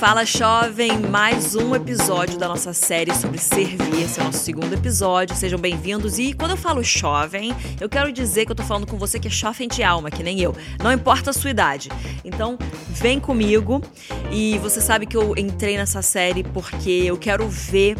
Fala Jovem, mais um episódio da nossa série sobre servir. Esse é o nosso segundo episódio. Sejam bem-vindos. E quando eu falo jovem, eu quero dizer que eu tô falando com você que é jovem de alma, que nem eu. Não importa a sua idade. Então, vem comigo. E você sabe que eu entrei nessa série porque eu quero ver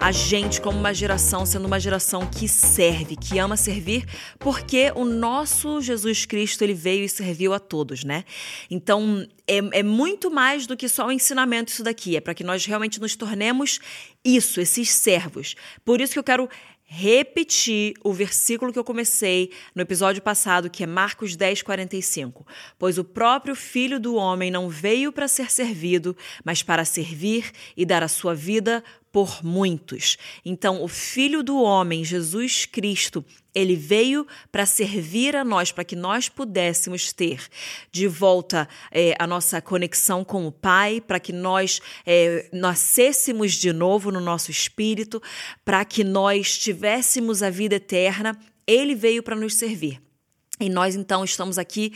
a gente como uma geração sendo uma geração que serve, que ama servir, porque o nosso Jesus Cristo ele veio e serviu a todos, né? Então é, é muito mais do que só o ensinamento isso daqui, é para que nós realmente nos tornemos isso, esses servos. Por isso que eu quero repetir o versículo que eu comecei no episódio passado, que é Marcos 10, 45. Pois o próprio Filho do Homem não veio para ser servido, mas para servir e dar a sua vida por muitos. Então, o Filho do Homem, Jesus Cristo, ele veio para servir a nós, para que nós pudéssemos ter de volta é, a nossa conexão com o Pai, para que nós é, nascêssemos de novo no nosso espírito, para que nós tivéssemos a vida eterna. Ele veio para nos servir. E nós então estamos aqui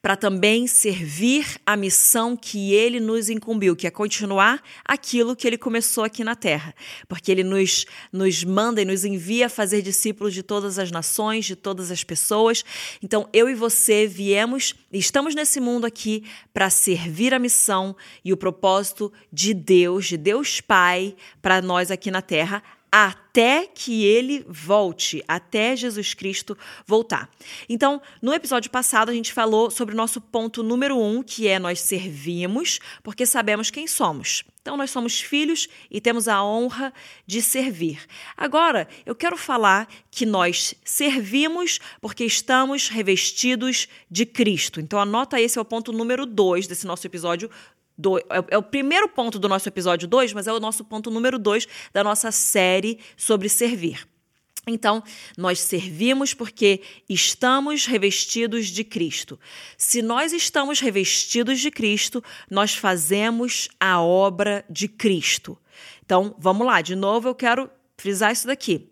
para também servir a missão que ele nos incumbiu, que é continuar aquilo que ele começou aqui na terra. Porque ele nos, nos manda e nos envia a fazer discípulos de todas as nações, de todas as pessoas. Então eu e você viemos e estamos nesse mundo aqui para servir a missão e o propósito de Deus, de Deus Pai, para nós aqui na terra, até que ele volte, até Jesus Cristo voltar. Então, no episódio passado, a gente falou sobre o nosso ponto número um, que é nós servimos porque sabemos quem somos. Então, nós somos filhos e temos a honra de servir. Agora, eu quero falar que nós servimos porque estamos revestidos de Cristo. Então, anota esse é o ponto número dois desse nosso episódio é, é, o primeiro ponto do nosso episódio 2, mas é o nosso ponto número 2 da nossa série sobre servir. Então, nós servimos porque estamos revestidos de Cristo. Se nós estamos revestidos de Cristo, nós fazemos a obra de Cristo. Então, vamos lá, de novo eu quero frisar isso daqui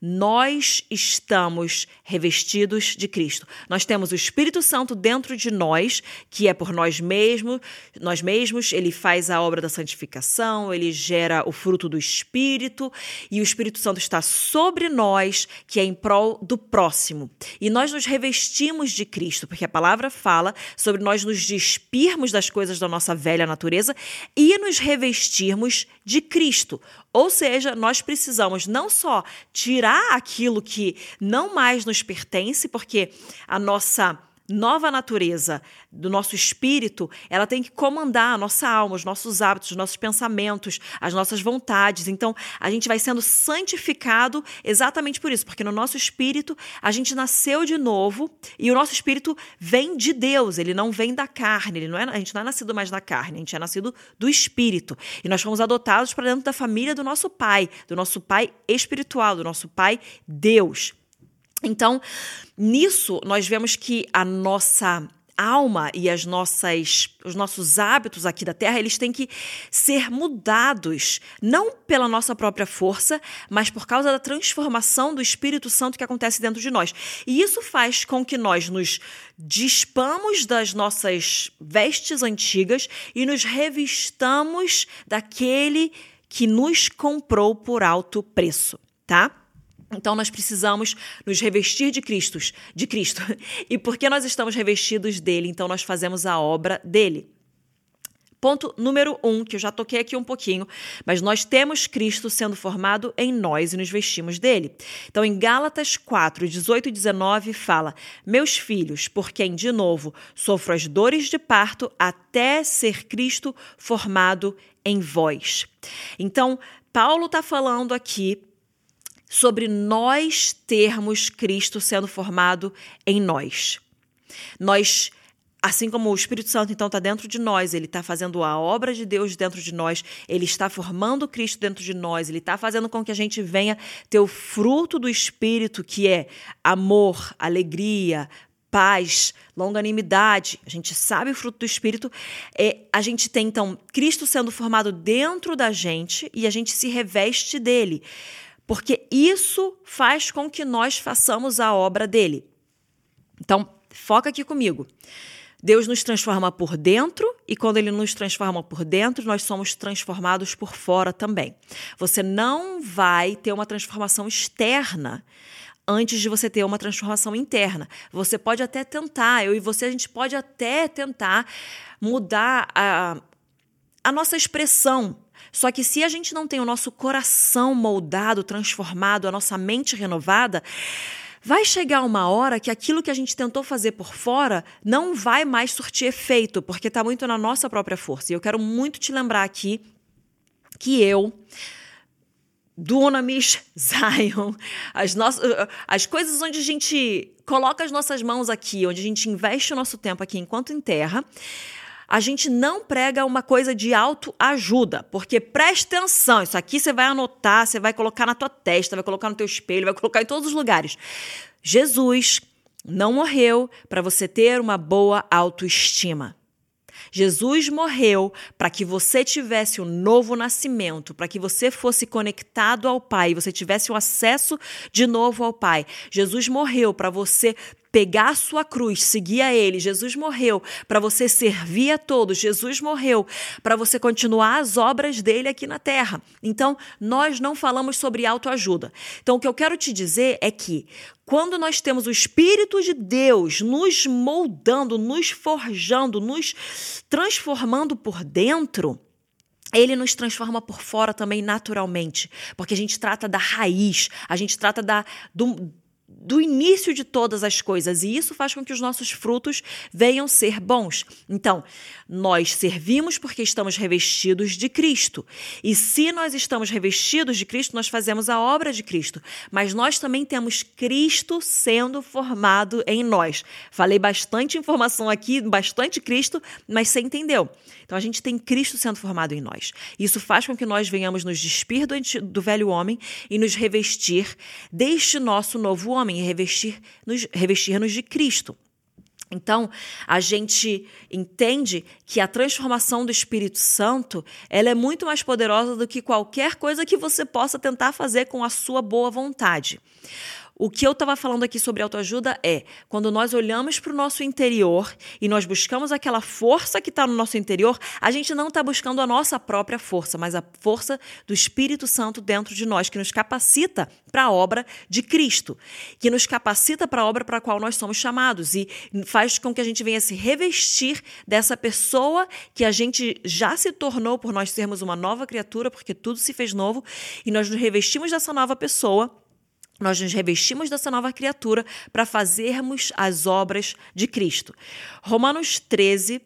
nós estamos revestidos de Cristo. Nós temos o Espírito Santo dentro de nós, que é por nós mesmos, nós mesmos, ele faz a obra da santificação, ele gera o fruto do Espírito, e o Espírito Santo está sobre nós, que é em prol do próximo. E nós nos revestimos de Cristo, porque a palavra fala sobre nós nos despirmos das coisas da nossa velha natureza e nos revestirmos de Cristo. Ou seja, nós precisamos não só tirar aquilo que não mais nos pertence, porque a nossa nova natureza do nosso espírito, ela tem que comandar a nossa alma, os nossos hábitos, os nossos pensamentos, as nossas vontades. Então, a gente vai sendo santificado exatamente por isso, porque no nosso espírito a gente nasceu de novo e o nosso espírito vem de Deus, ele não vem da carne, ele não é, a gente não é nascido mais da carne, a gente é nascido do espírito. E nós fomos adotados para dentro da família do nosso pai, do nosso pai espiritual, do nosso pai Deus. Então, nisso nós vemos que a nossa alma e as nossas, os nossos hábitos aqui da Terra, eles têm que ser mudados, não pela nossa própria força, mas por causa da transformação do Espírito Santo que acontece dentro de nós. E isso faz com que nós nos despamos das nossas vestes antigas e nos revistamos daquele que nos comprou por alto preço, tá? Então nós precisamos nos revestir de Cristo, de Cristo. E porque nós estamos revestidos dele, então nós fazemos a obra dele. Ponto número um, que eu já toquei aqui um pouquinho, mas nós temos Cristo sendo formado em nós e nos vestimos dele. Então, em Gálatas 4, 18 e 19, fala: Meus filhos, por quem, de novo, sofro as dores de parto até ser Cristo formado em vós. Então, Paulo está falando aqui sobre nós termos Cristo sendo formado em nós. Nós Assim como o Espírito Santo, então, está dentro de nós, ele está fazendo a obra de Deus dentro de nós, ele está formando Cristo dentro de nós, ele está fazendo com que a gente venha ter o fruto do Espírito, que é amor, alegria, paz, longanimidade. A gente sabe o fruto do Espírito. É, a gente tem, então, Cristo sendo formado dentro da gente e a gente se reveste dele porque isso faz com que nós façamos a obra dele. Então, foca aqui comigo. Deus nos transforma por dentro e quando ele nos transforma por dentro, nós somos transformados por fora também. Você não vai ter uma transformação externa antes de você ter uma transformação interna. Você pode até tentar, eu e você, a gente pode até tentar mudar a, a nossa expressão. Só que se a gente não tem o nosso coração moldado, transformado, a nossa mente renovada, vai chegar uma hora que aquilo que a gente tentou fazer por fora não vai mais surtir efeito, porque está muito na nossa própria força. E eu quero muito te lembrar aqui que eu Dunamis, Zion, as, nossas, as coisas onde a gente coloca as nossas mãos aqui, onde a gente investe o nosso tempo aqui enquanto em terra, a gente não prega uma coisa de autoajuda, porque presta atenção, isso aqui você vai anotar, você vai colocar na tua testa, vai colocar no teu espelho, vai colocar em todos os lugares. Jesus não morreu para você ter uma boa autoestima. Jesus morreu para que você tivesse um novo nascimento, para que você fosse conectado ao Pai, você tivesse um acesso de novo ao Pai. Jesus morreu para você pegar a sua cruz, seguir a Ele. Jesus morreu para você servir a todos. Jesus morreu para você continuar as obras dele aqui na terra. Então, nós não falamos sobre autoajuda. Então, o que eu quero te dizer é que quando nós temos o Espírito de Deus nos moldando, nos forjando, nos transformando por dentro, ele nos transforma por fora também naturalmente, porque a gente trata da raiz, a gente trata da, do, do início de todas as coisas, e isso faz com que os nossos frutos venham ser bons. Então, nós servimos porque estamos revestidos de Cristo. E se nós estamos revestidos de Cristo, nós fazemos a obra de Cristo. Mas nós também temos Cristo sendo formado em nós. Falei bastante informação aqui, bastante Cristo, mas você entendeu. Então, a gente tem Cristo sendo formado em nós. Isso faz com que nós venhamos nos despir do, do velho homem e nos revestir deste nosso novo homem homem e revestir-nos revestir de Cristo. Então, a gente entende que a transformação do Espírito Santo, ela é muito mais poderosa do que qualquer coisa que você possa tentar fazer com a sua boa vontade. O que eu estava falando aqui sobre autoajuda é quando nós olhamos para o nosso interior e nós buscamos aquela força que está no nosso interior, a gente não está buscando a nossa própria força, mas a força do Espírito Santo dentro de nós, que nos capacita para a obra de Cristo, que nos capacita para a obra para a qual nós somos chamados e faz com que a gente venha se revestir dessa pessoa que a gente já se tornou por nós sermos uma nova criatura, porque tudo se fez novo, e nós nos revestimos dessa nova pessoa nós nos revestimos dessa nova criatura para fazermos as obras de Cristo. Romanos 13,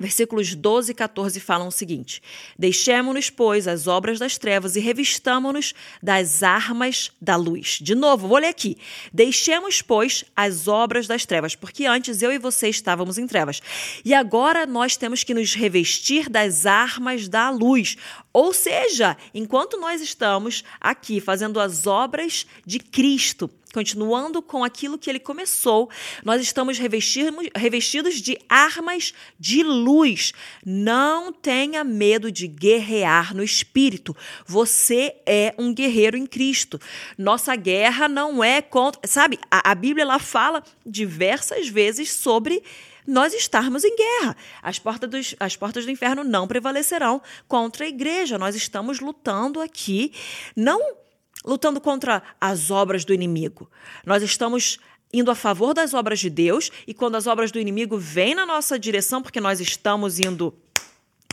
Versículos 12 e 14 falam o seguinte: Deixemos-nos, pois, as obras das trevas e revistamo-nos das armas da luz. De novo, vou ler aqui. Deixemos, pois, as obras das trevas, porque antes eu e você estávamos em trevas. E agora nós temos que nos revestir das armas da luz. Ou seja, enquanto nós estamos aqui fazendo as obras de Cristo, continuando com aquilo que ele começou, nós estamos revestidos de armas de luz. Não tenha medo de guerrear no espírito. Você é um guerreiro em Cristo. Nossa guerra não é contra. Sabe, a, Bíblia ela fala diversas vezes sobre nós estarmos em guerra. As portas, dos, as portas do inferno não prevalecerão contra a igreja. Nós estamos lutando aqui, não lutando contra as obras do inimigo. Nós estamos indo a favor das obras de Deus e quando as obras do inimigo vêm na nossa direção, porque nós estamos indo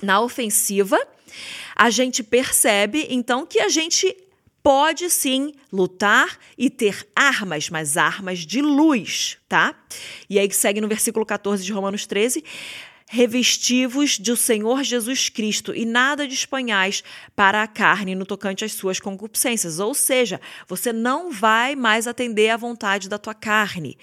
na ofensiva, a gente percebe então que a gente pode sim lutar e ter armas, mas armas de luz, tá? E aí segue no versículo 14 de Romanos 13 revestivos do Senhor Jesus Cristo e nada disponhais para a carne no tocante às suas concupiscências. Ou seja, você não vai mais atender à vontade da tua carne.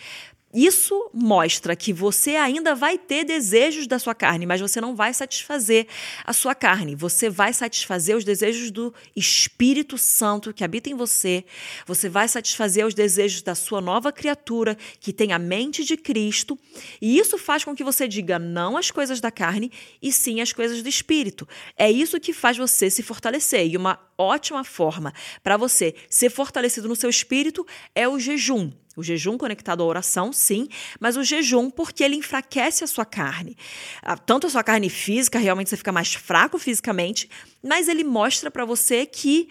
Isso mostra que você ainda vai ter desejos da sua carne, mas você não vai satisfazer a sua carne. Você vai satisfazer os desejos do Espírito Santo que habita em você. Você vai satisfazer os desejos da sua nova criatura que tem a mente de Cristo. E isso faz com que você diga não às coisas da carne e sim às coisas do Espírito. É isso que faz você se fortalecer. E uma ótima forma para você ser fortalecido no seu espírito é o jejum. O jejum conectado à oração, sim, mas o jejum porque ele enfraquece a sua carne. Ah, tanto a sua carne física, realmente você fica mais fraco fisicamente, mas ele mostra para você que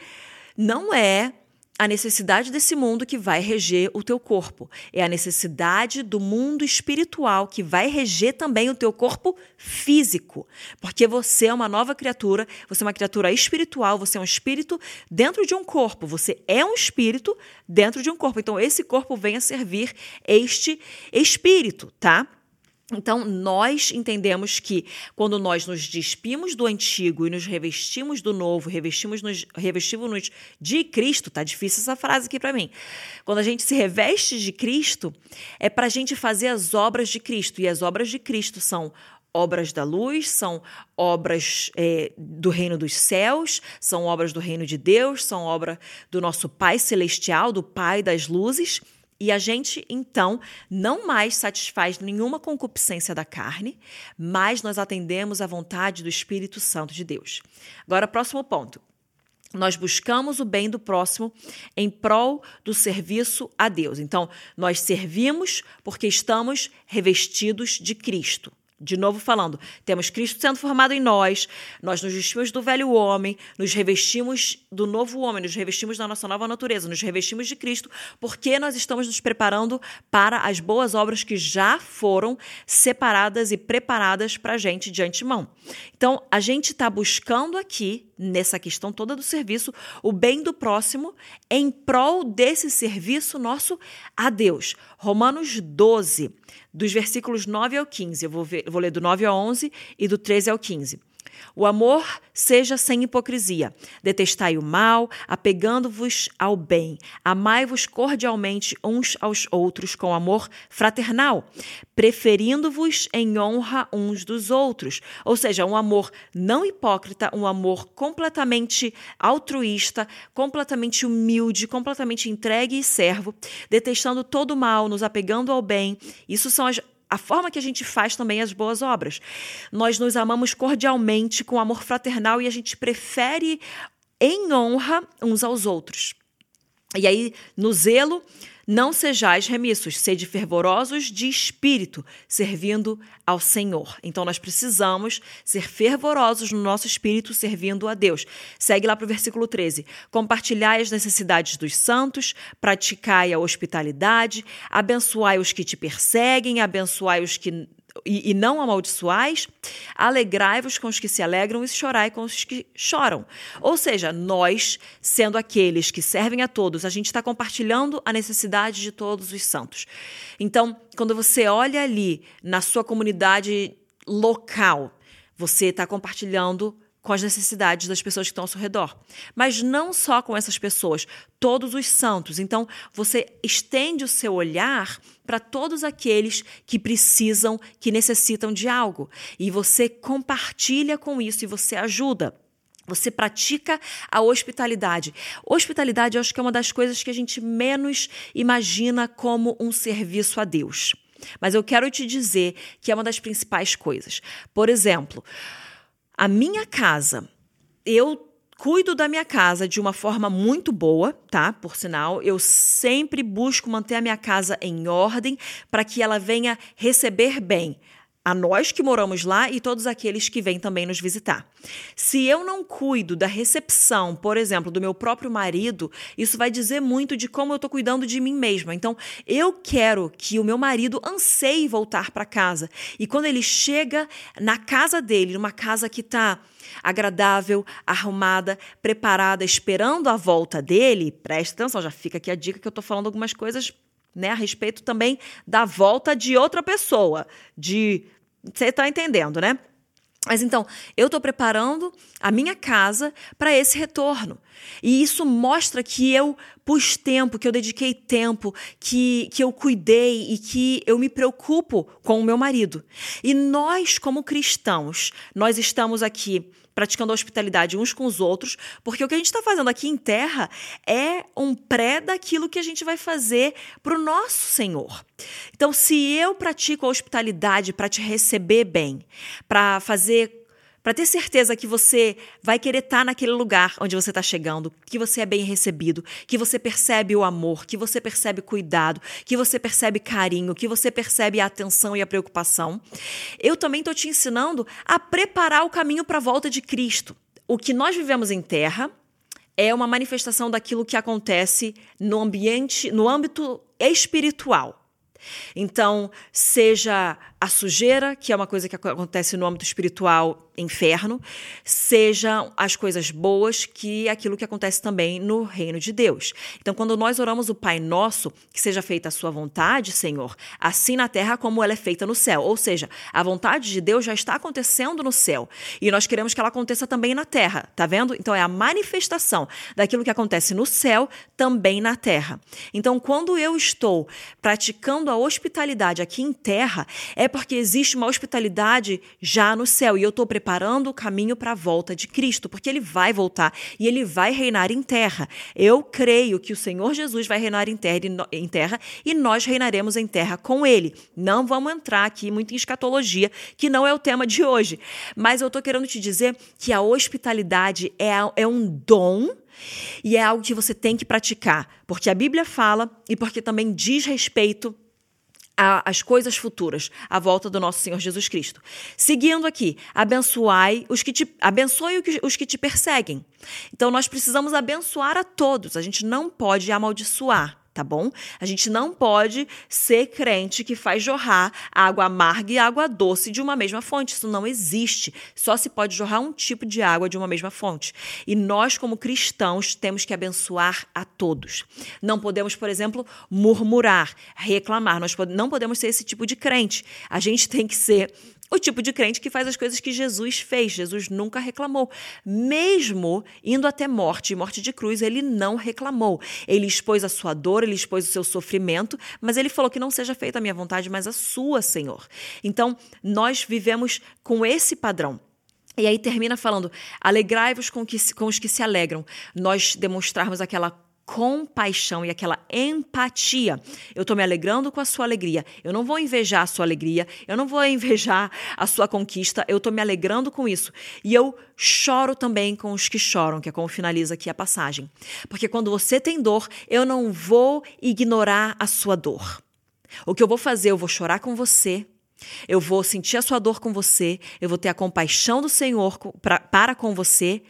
não é a necessidade desse mundo que vai reger o teu corpo. É a necessidade do mundo espiritual que vai reger também o teu corpo físico. Porque você é uma nova criatura, você é uma criatura espiritual, você é um espírito dentro de um corpo. Você é um espírito dentro de um corpo. Então, esse corpo vem a servir este espírito, tá? Então, nós entendemos que quando nós nos despimos do antigo e nos revestimos do novo, revestimos-nos revestimos de Cristo, tá difícil essa frase aqui para mim. Quando a gente se reveste de Cristo, é para a gente fazer as obras de Cristo. E as obras de Cristo são obras da luz, são obras é, do reino dos céus, são obras do reino de Deus, são obra do nosso Pai Celestial, do Pai das luzes. E a gente, então, não mais satisfaz nenhuma concupiscência da carne, mas nós atendemos à vontade do Espírito Santo de Deus. Agora, próximo ponto. Nós buscamos o bem do próximo em prol do serviço a Deus. Então, nós servimos porque estamos revestidos de Cristo. De novo falando, temos Cristo sendo formado em nós, nós nos vestimos do velho homem, nos revestimos do novo homem, nos revestimos da nossa nova natureza, nos revestimos de Cristo, porque nós estamos nos preparando para as boas obras que já foram separadas e preparadas para a gente de antemão. Então, a gente está buscando aqui, nessa questão toda do serviço, o bem do próximo em prol desse serviço nosso a Deus. Romanos 12 dos versículos 9 ao 15. Eu vou, ver, vou ler do 9 ao 11 e do 13 ao 15. O amor seja sem hipocrisia. Detestai o mal, apegando-vos ao bem. Amai-vos cordialmente uns aos outros com amor fraternal, preferindo-vos em honra uns dos outros. Ou seja, um amor não hipócrita, um amor completamente altruísta, completamente humilde, completamente entregue e servo, detestando todo o mal, nos apegando ao bem. Isso são as a forma que a gente faz também as boas obras. Nós nos amamos cordialmente, com amor fraternal e a gente prefere em honra uns aos outros. E aí, no zelo, não sejais remissos, sede fervorosos de espírito, servindo ao Senhor. Então nós precisamos ser fervorosos no nosso espírito, servindo a Deus. Segue lá para o versículo 13. Compartilhai as necessidades dos santos, praticai a hospitalidade, abençoai os que te perseguem, abençoai os que e, e não amaldiçoais, alegrai-vos com os que se alegram e chorai com os que choram. Ou seja, nós, sendo aqueles que servem a todos, a gente está compartilhando a necessidade de todos os santos. Então, quando você olha ali na sua comunidade local, você está compartilhando com as necessidades das pessoas que estão ao seu redor. Mas não só com essas pessoas, todos os santos. Então, você estende o seu olhar para todos aqueles que precisam, que necessitam de algo. E você compartilha com isso e você ajuda. Você pratica a hospitalidade. Hospitalidade, eu acho que é uma das coisas que a gente menos imagina como um serviço a Deus. Mas eu quero te dizer que é uma das principais coisas. Por exemplo, a minha casa, eu cuido da minha casa de uma forma muito boa, tá? Por sinal, eu sempre busco manter a minha casa em ordem para que ela venha receber bem a nós que moramos lá e todos aqueles que vêm também nos visitar. Se eu não cuido da recepção, por exemplo, do meu próprio marido, isso vai dizer muito de como eu estou cuidando de mim mesma. Então, eu quero que o meu marido anseie voltar para casa. E quando ele chega na casa dele, numa casa que está agradável, arrumada, preparada, esperando a volta dele, preste atenção, já fica aqui a dica que eu estou falando algumas coisas né, a respeito também da volta de outra pessoa, de você está entendendo, né? Mas então, eu estou preparando a minha casa para esse retorno. E isso mostra que eu pus tempo, que eu dediquei tempo, que, que eu cuidei e que eu me preocupo com o meu marido. E nós, como cristãos, nós estamos aqui praticando a hospitalidade uns com os outros, porque o que a gente está fazendo aqui em terra é um pré daquilo que a gente vai fazer para o nosso Senhor. Então, se eu pratico a hospitalidade para te receber bem, para fazer para ter certeza que você vai querer estar tá naquele lugar onde você está chegando, que você é bem recebido, que você percebe o amor, que você percebe cuidado, que você percebe carinho, que você percebe a atenção e a preocupação. Eu também estou te ensinando a preparar o caminho para a volta de Cristo. O que nós vivemos em terra é uma manifestação daquilo que acontece no ambiente, no âmbito espiritual. Então, seja a sujeira, que é uma coisa que acontece no âmbito espiritual, inferno, sejam as coisas boas, que aquilo que acontece também no reino de Deus. Então, quando nós oramos o Pai Nosso, que seja feita a sua vontade, Senhor, assim na terra como ela é feita no céu. Ou seja, a vontade de Deus já está acontecendo no céu e nós queremos que ela aconteça também na terra, tá vendo? Então, é a manifestação daquilo que acontece no céu também na terra. Então, quando eu estou praticando a hospitalidade aqui em terra, é porque existe uma hospitalidade já no céu e eu estou preparando o caminho para a volta de Cristo, porque ele vai voltar e ele vai reinar em terra. Eu creio que o Senhor Jesus vai reinar em terra, em terra e nós reinaremos em terra com ele. Não vamos entrar aqui muito em escatologia, que não é o tema de hoje, mas eu estou querendo te dizer que a hospitalidade é, é um dom e é algo que você tem que praticar, porque a Bíblia fala e porque também diz respeito as coisas futuras, a volta do nosso Senhor Jesus Cristo. Seguindo aqui, abençoai os que te abençoe os que te perseguem. Então nós precisamos abençoar a todos. A gente não pode amaldiçoar tá bom? A gente não pode ser crente que faz jorrar água amarga e água doce de uma mesma fonte. Isso não existe. Só se pode jorrar um tipo de água de uma mesma fonte. E nós, como cristãos, temos que abençoar a todos. Não podemos, por exemplo, murmurar, reclamar. Nós não podemos ser esse tipo de crente. A gente tem que ser o tipo de crente que faz as coisas que Jesus fez. Jesus nunca reclamou. Mesmo indo até morte, morte de cruz, ele não reclamou. Ele expôs a sua dor, ele expôs o seu sofrimento, mas ele falou que não seja feita a minha vontade, mas a sua, Senhor. Então, nós vivemos com esse padrão. E aí termina falando: alegrai-vos com, com os que se alegram. Nós demonstrarmos aquela compaixão e aquela empatia. Eu estou me alegrando com a sua alegria. Eu não vou invejar a sua alegria. Eu não vou invejar a sua conquista. Eu estou me alegrando com isso. E eu choro também com os que choram, que é como finaliza aqui a passagem. Porque quando você tem dor, eu não vou ignorar a sua dor. O que eu vou fazer, eu vou chorar com você, eu vou sentir a sua dor com você, eu vou ter a compaixão do Senhor pra, para com você,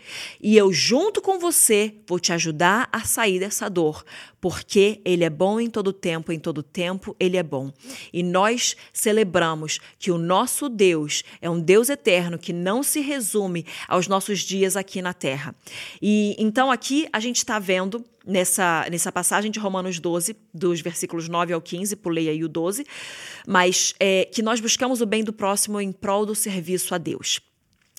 e eu, junto com você, vou te ajudar a sair dessa dor, porque Ele é bom em todo tempo, em todo tempo Ele é bom. E nós celebramos que o nosso Deus é um Deus eterno que não se resume aos nossos dias aqui na terra. E então aqui a gente está vendo nessa, nessa passagem de Romanos 12, dos versículos 9 ao 15, pulei aí o 12, mas é, que nós buscamos o bem do próximo em prol do serviço a Deus.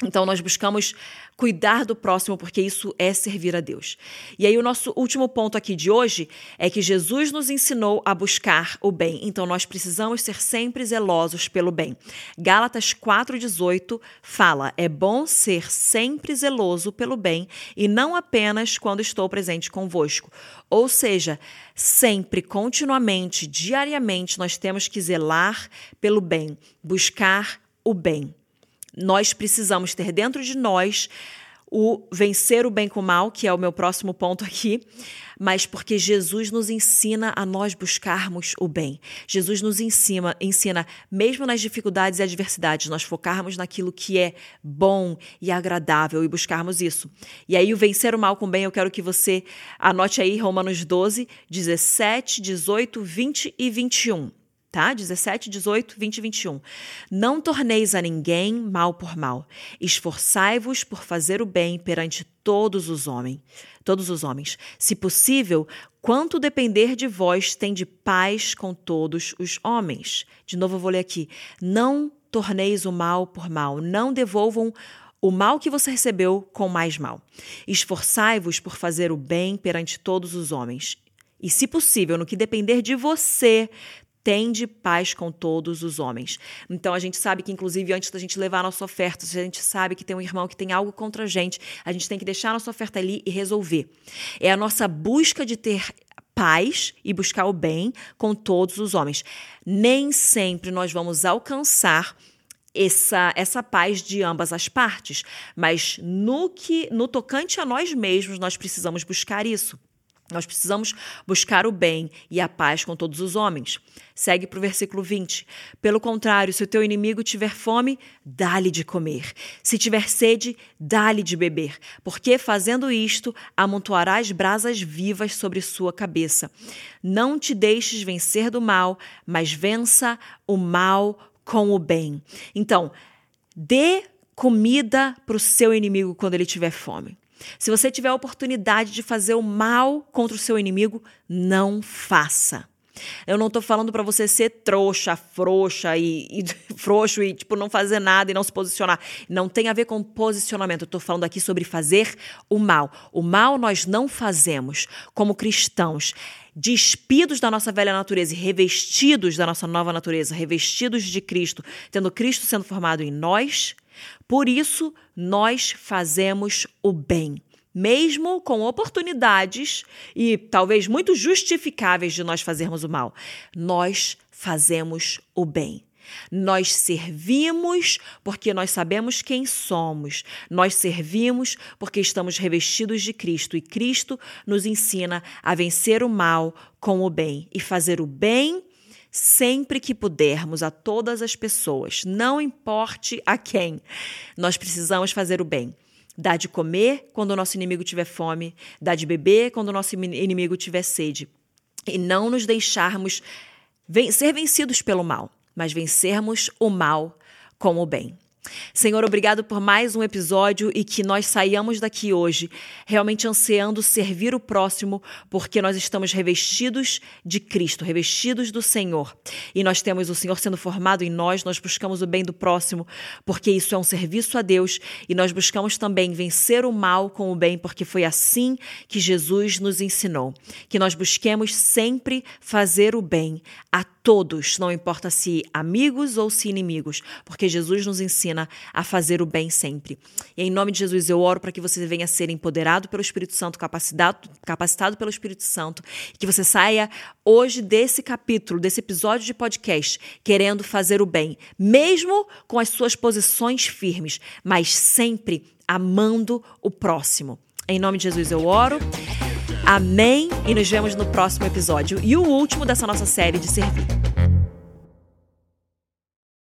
Então, nós buscamos cuidar do próximo, porque isso é servir a Deus. E aí, o nosso último ponto aqui de hoje é que Jesus nos ensinou a buscar o bem. Então, nós precisamos ser sempre zelosos pelo bem. Gálatas 4,18 fala: é bom ser sempre zeloso pelo bem e não apenas quando estou presente convosco. Ou seja, sempre, continuamente, diariamente, nós temos que zelar pelo bem, buscar o bem. Nós precisamos ter dentro de nós o vencer o bem com o mal, que é o meu próximo ponto aqui, mas porque Jesus nos ensina a nós buscarmos o bem. Jesus nos ensina, ensina, mesmo nas dificuldades e adversidades, nós focarmos naquilo que é bom e agradável e buscarmos isso. E aí, o vencer o mal com o bem, eu quero que você anote aí Romanos 12, 17, 18, 20 e 21 tá? 17, 18, 20 e 21. Não torneis a ninguém mal por mal. Esforçai-vos por fazer o bem perante todos os homens. Todos os homens. Se possível, quanto depender de vós, tende paz com todos os homens. De novo eu vou ler aqui. Não torneis o mal por mal. Não devolvam o mal que você recebeu com mais mal. Esforçai-vos por fazer o bem perante todos os homens. E, se possível, no que depender de você, tende paz com todos os homens. Então a gente sabe que, inclusive, antes da gente levar a nossa oferta, se a gente sabe que tem um irmão que tem algo contra a gente, a gente tem que deixar a nossa oferta ali e resolver. É a nossa busca de ter paz e buscar o bem com todos os homens. Nem sempre nós vamos alcançar essa, essa paz de ambas as partes. Mas no que no tocante a nós mesmos, nós precisamos buscar isso. Nós precisamos buscar o bem e a paz com todos os homens. Segue para o versículo 20. Pelo contrário, se o teu inimigo tiver fome, dá-lhe de comer. Se tiver sede, dá-lhe de beber. Porque fazendo isto, amontoarás brasas vivas sobre sua cabeça. Não te deixes vencer do mal, mas vença o mal com o bem. Então, dê comida para o seu inimigo quando ele tiver fome. Se você tiver a oportunidade de fazer o mal contra o seu inimigo, não faça. Eu não tô falando para você ser trouxa, frouxa e, e frouxo e tipo não fazer nada e não se posicionar. Não tem a ver com posicionamento. Eu tô falando aqui sobre fazer o mal. O mal nós não fazemos como cristãos despidos da nossa velha natureza e revestidos da nossa nova natureza, revestidos de Cristo, tendo Cristo sendo formado em nós, por isso nós fazemos o bem mesmo com oportunidades e talvez muito justificáveis de nós fazermos o mal, nós fazemos o bem. Nós servimos porque nós sabemos quem somos. Nós servimos porque estamos revestidos de Cristo e Cristo nos ensina a vencer o mal com o bem e fazer o bem sempre que pudermos a todas as pessoas, não importe a quem. Nós precisamos fazer o bem. Dá de comer quando o nosso inimigo tiver fome, dá de beber quando o nosso inimigo tiver sede. E não nos deixarmos ser vencidos pelo mal, mas vencermos o mal com o bem. Senhor, obrigado por mais um episódio e que nós saiamos daqui hoje realmente ansiando servir o próximo, porque nós estamos revestidos de Cristo, revestidos do Senhor. E nós temos o Senhor sendo formado em nós, nós buscamos o bem do próximo, porque isso é um serviço a Deus, e nós buscamos também vencer o mal com o bem, porque foi assim que Jesus nos ensinou. Que nós busquemos sempre fazer o bem a todos, não importa se amigos ou se inimigos, porque Jesus nos ensina a fazer o bem sempre. E em nome de Jesus eu oro para que você venha ser empoderado pelo Espírito Santo, capacitado, capacitado pelo Espírito Santo, e que você saia hoje desse capítulo, desse episódio de podcast, querendo fazer o bem, mesmo com as suas posições firmes, mas sempre amando o próximo. Em nome de Jesus eu oro. Amém e nos vemos no próximo episódio e o último dessa nossa série de servir.